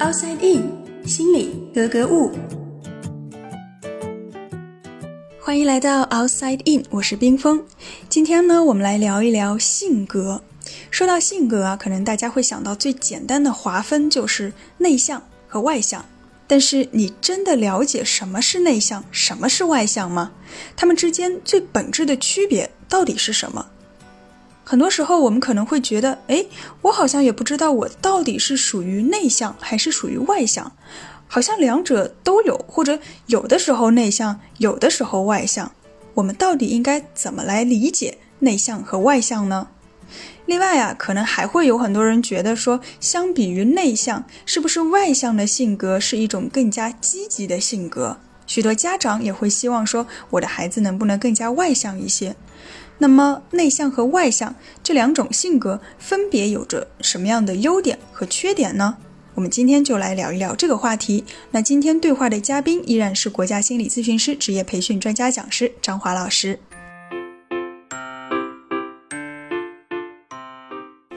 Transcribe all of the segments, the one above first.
Outside In，心里格格物。欢迎来到 Outside In，我是冰峰。今天呢，我们来聊一聊性格。说到性格啊，可能大家会想到最简单的划分就是内向和外向。但是你真的了解什么是内向，什么是外向吗？他们之间最本质的区别到底是什么？很多时候，我们可能会觉得，哎，我好像也不知道我到底是属于内向还是属于外向，好像两者都有，或者有的时候内向，有的时候外向。我们到底应该怎么来理解内向和外向呢？另外啊，可能还会有很多人觉得说，相比于内向，是不是外向的性格是一种更加积极的性格？许多家长也会希望说，我的孩子能不能更加外向一些？那么，内向和外向这两种性格分别有着什么样的优点和缺点呢？我们今天就来聊一聊这个话题。那今天对话的嘉宾依然是国家心理咨询师职业培训专家讲师张华老师。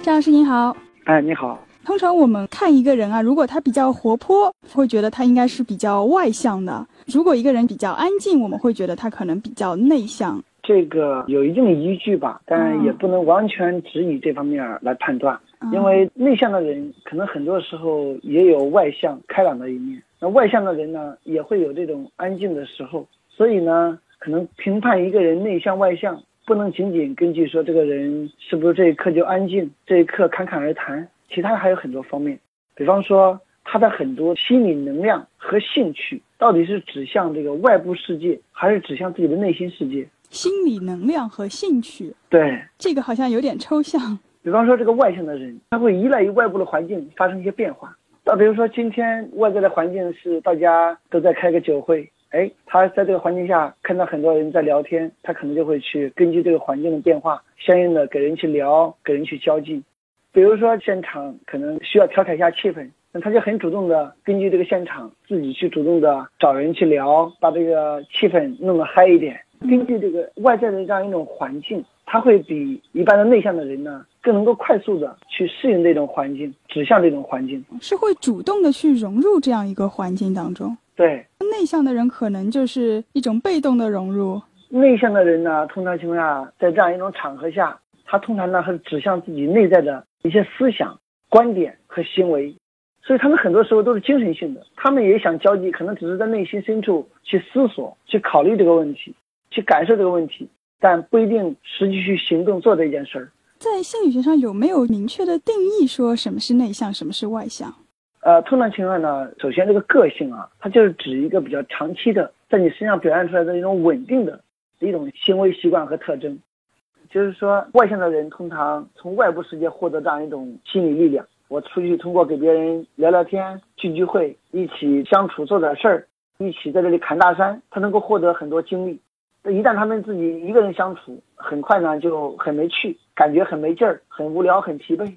张老师您好，哎，你好。通常我们看一个人啊，如果他比较活泼，会觉得他应该是比较外向的；如果一个人比较安静，我们会觉得他可能比较内向。这个有一定的依据吧，但也不能完全只以这方面来判断，因为内向的人可能很多时候也有外向开朗的一面，那外向的人呢也会有这种安静的时候，所以呢，可能评判一个人内向外向，不能仅仅根据说这个人是不是这一刻就安静，这一刻侃侃而谈，其他还有很多方面，比方说他的很多心理能量和兴趣到底是指向这个外部世界，还是指向自己的内心世界。心理能量和兴趣，对这个好像有点抽象。比方说，这个外向的人，他会依赖于外部的环境发生一些变化。那比如说，今天外在的环境是大家都在开个酒会，哎，他在这个环境下看到很多人在聊天，他可能就会去根据这个环境的变化，相应的给人去聊，给人去交际。比如说，现场可能需要调侃一下气氛，那他就很主动的根据这个现场，自己去主动的找人去聊，把这个气氛弄得嗨一点。根据这个外在的这样一种环境，他会比一般的内向的人呢，更能够快速的去适应这种环境，指向这种环境，是会主动的去融入这样一个环境当中。对，内向的人可能就是一种被动的融入。内向的人呢，通常情况下，在这样一种场合下，他通常呢会指向自己内在的一些思想、观点和行为，所以他们很多时候都是精神性的，他们也想交际，可能只是在内心深处去思索、去考虑这个问题。去感受这个问题，但不一定实际去行动做这件事儿。在心理学上有没有明确的定义，说什么是内向，什么是外向？呃，通常情况呢，首先这个个性啊，它就是指一个比较长期的，在你身上表现出来的一种稳定的一种行为习惯和特征。就是说，外向的人通常从外部世界获得这样一种心理力量。我出去通过给别人聊聊天、聚聚会、一起相处、做点事儿、一起在这里侃大山，他能够获得很多经历。一旦他们自己一个人相处，很快呢就很没趣，感觉很没劲儿，很无聊，很疲惫。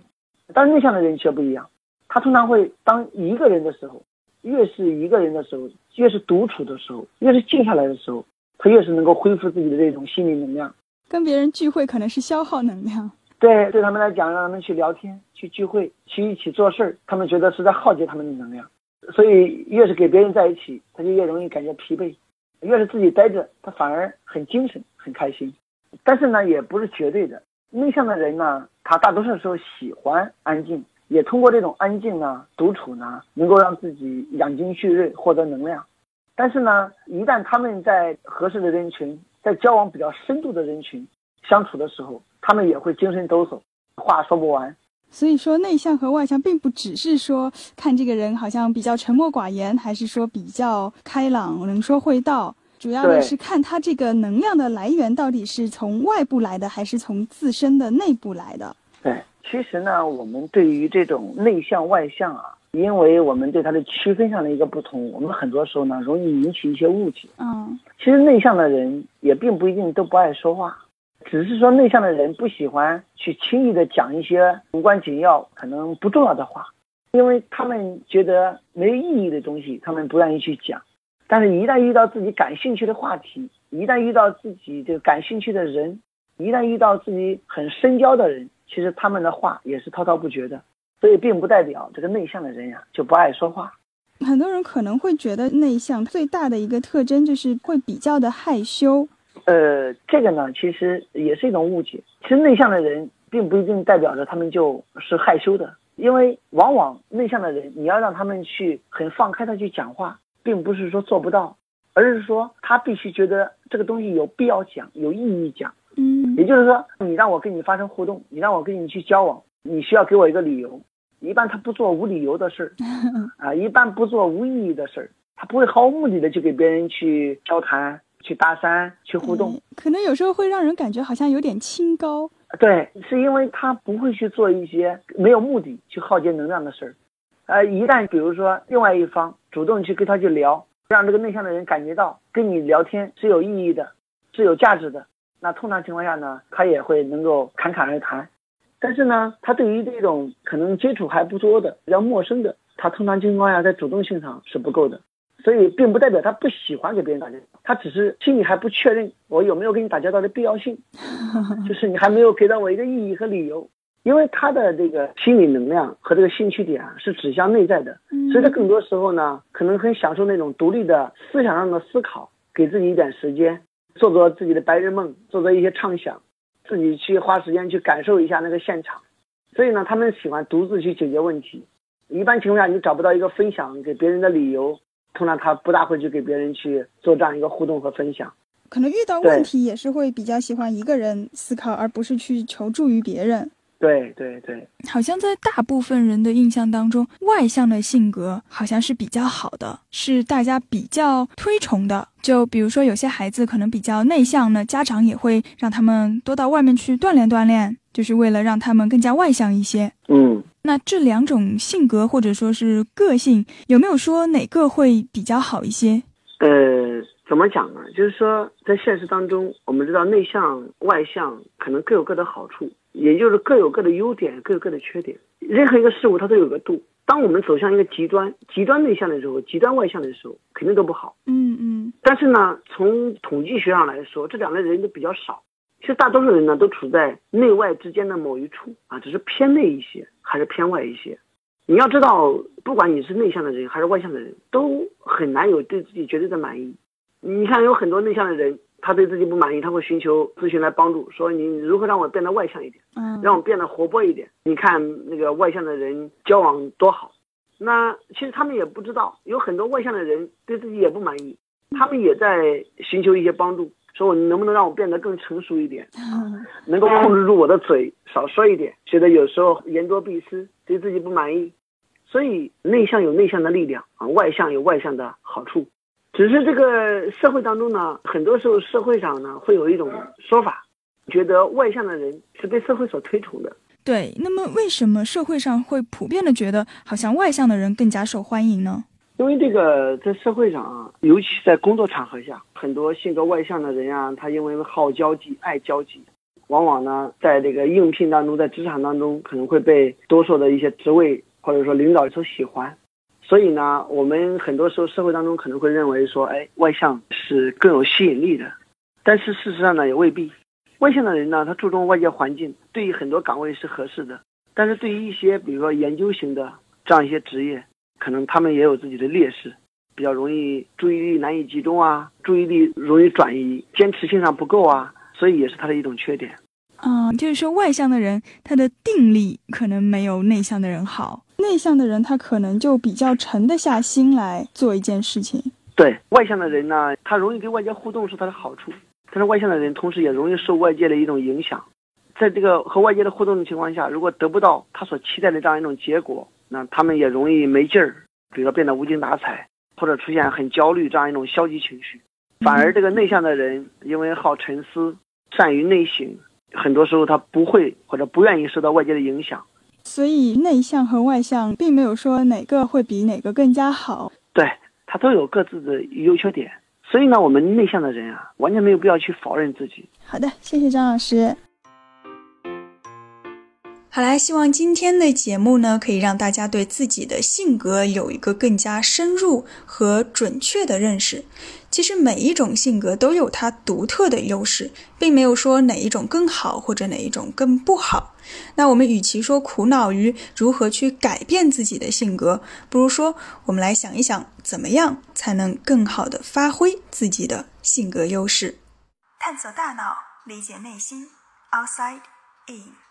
但内向的人却不一样，他通常会当一个人的时候，越是一个人的时候，越是独处的时候，越是静下来的时候，他越是能够恢复自己的这种心理能量。跟别人聚会可能是消耗能量，对，对他们来讲，让他们去聊天、去聚会、去一起做事儿，他们觉得是在耗竭他们的能量。所以越是给别人在一起，他就越容易感觉疲惫。越是自己待着，他反而很精神、很开心。但是呢，也不是绝对的。内向的人呢，他大多数时候喜欢安静，也通过这种安静呢、独处呢，能够让自己养精蓄锐、获得能量。但是呢，一旦他们在合适的人群、在交往比较深度的人群相处的时候，他们也会精神抖擞，话说不完。所以说，内向和外向并不只是说看这个人好像比较沉默寡言，还是说比较开朗、能说会道。主要的是看他这个能量的来源到底是从外部来的，还是从自身的内部来的。对，其实呢，我们对于这种内向外向啊，因为我们对它的区分上的一个不同，我们很多时候呢容易引起一些误解。嗯，其实内向的人也并不一定都不爱说话。只是说内向的人不喜欢去轻易的讲一些无关紧要、可能不重要的话，因为他们觉得没有意义的东西，他们不愿意去讲。但是，一旦遇到自己感兴趣的话题，一旦遇到自己这个感兴趣的人，一旦遇到自己很深交的人，其实他们的话也是滔滔不绝的。所所以并不代表这个内向的人呀就不爱说话。很多人可能会觉得内向最大的一个特征就是会比较的害羞。呃，这个呢，其实也是一种误解。其实内向的人并不一定代表着他们就是害羞的，因为往往内向的人，你要让他们去很放开的去讲话，并不是说做不到，而是说他必须觉得这个东西有必要讲，有意义讲。嗯，也就是说，你让我跟你发生互动，你让我跟你去交往，你需要给我一个理由。一般他不做无理由的事儿，啊，一般不做无意义的事儿，他不会毫无目的的去给别人去交谈、去搭讪、去互动。可能有时候会让人感觉好像有点清高。对，是因为他不会去做一些没有目的、去耗竭能量的事儿。呃，一旦比如说另外一方主动去跟他去聊，让这个内向的人感觉到跟你聊天是有意义的、是有价值的。那通常情况下呢，他也会能够侃侃而谈，但是呢，他对于这种可能接触还不多的、比较陌生的，他通常情况下在主动性上是不够的，所以并不代表他不喜欢给别人打交道，他只是心里还不确认我有没有跟你打交道的必要性，就是你还没有给到我一个意义和理由，因为他的这个心理能量和这个兴趣点啊是指向内在的，所以他更多时候呢，可能很享受那种独立的思想上的思考，给自己一点时间。做做自己的白日梦，做做一些畅想，自己去花时间去感受一下那个现场。所以呢，他们喜欢独自去解决问题。一般情况下，你找不到一个分享给别人的理由，通常他不大会去给别人去做这样一个互动和分享。可能遇到问题也是会比较喜欢一个人思考，而不是去求助于别人。对对对，好像在大部分人的印象当中，外向的性格好像是比较好的，是大家比较推崇的。就比如说，有些孩子可能比较内向呢，家长也会让他们多到外面去锻炼锻炼，就是为了让他们更加外向一些。嗯，那这两种性格或者说是个性，有没有说哪个会比较好一些？呃，怎么讲呢？就是说，在现实当中，我们知道内向、外向可能各有各的好处。也就是各有各的优点，各有各的缺点。任何一个事物它都有个度。当我们走向一个极端、极端内向的时候，极端外向的时候，肯定都不好。嗯嗯。但是呢，从统计学上来说，这两类人都比较少。其实大多数人呢，都处在内外之间的某一处啊，只是偏内一些，还是偏外一些。你要知道，不管你是内向的人还是外向的人，都很难有对自己绝对的满意。你看，有很多内向的人。他对自己不满意，他会寻求咨询来帮助，说你如何让我变得外向一点，嗯，让我变得活泼一点。你看那个外向的人交往多好，那其实他们也不知道，有很多外向的人对自己也不满意，他们也在寻求一些帮助，说你能不能让我变得更成熟一点，能够控制住我的嘴，少说一点。觉得有时候言多必失，对自己不满意，所以内向有内向的力量啊，外向有外向的好处。只是这个社会当中呢，很多时候社会上呢会有一种说法，觉得外向的人是被社会所推崇的。对，那么为什么社会上会普遍的觉得好像外向的人更加受欢迎呢？因为这个在社会上啊，尤其在工作场合下，很多性格外向的人啊，他因为好交际、爱交际，往往呢在这个应聘当中，在职场当中可能会被多数的一些职位或者说领导所喜欢。所以呢，我们很多时候社会当中可能会认为说，哎，外向是更有吸引力的，但是事实上呢也未必。外向的人呢，他注重外界环境，对于很多岗位是合适的，但是对于一些比如说研究型的这样一些职业，可能他们也有自己的劣势，比较容易注意力难以集中啊，注意力容易转移，坚持性上不够啊，所以也是他的一种缺点。嗯，就是说外向的人他的定力可能没有内向的人好。内向的人，他可能就比较沉得下心来做一件事情。对外向的人呢，他容易跟外界互动是他的好处，但是外向的人同时也容易受外界的一种影响。在这个和外界的互动的情况下，如果得不到他所期待的这样一种结果，那他们也容易没劲儿，比如说变得无精打采，或者出现很焦虑这样一种消极情绪。反而这个内向的人，因为好沉思，善于内省，很多时候他不会或者不愿意受到外界的影响。所以内向和外向并没有说哪个会比哪个更加好，对，他都有各自的优缺点。所以呢，我们内向的人啊，完全没有必要去否认自己。好的，谢谢张老师。好啦，希望今天的节目呢，可以让大家对自己的性格有一个更加深入和准确的认识。其实每一种性格都有它独特的优势，并没有说哪一种更好或者哪一种更不好。那我们与其说苦恼于如何去改变自己的性格，不如说我们来想一想，怎么样才能更好的发挥自己的性格优势。探索大脑，理解内心，Outside In。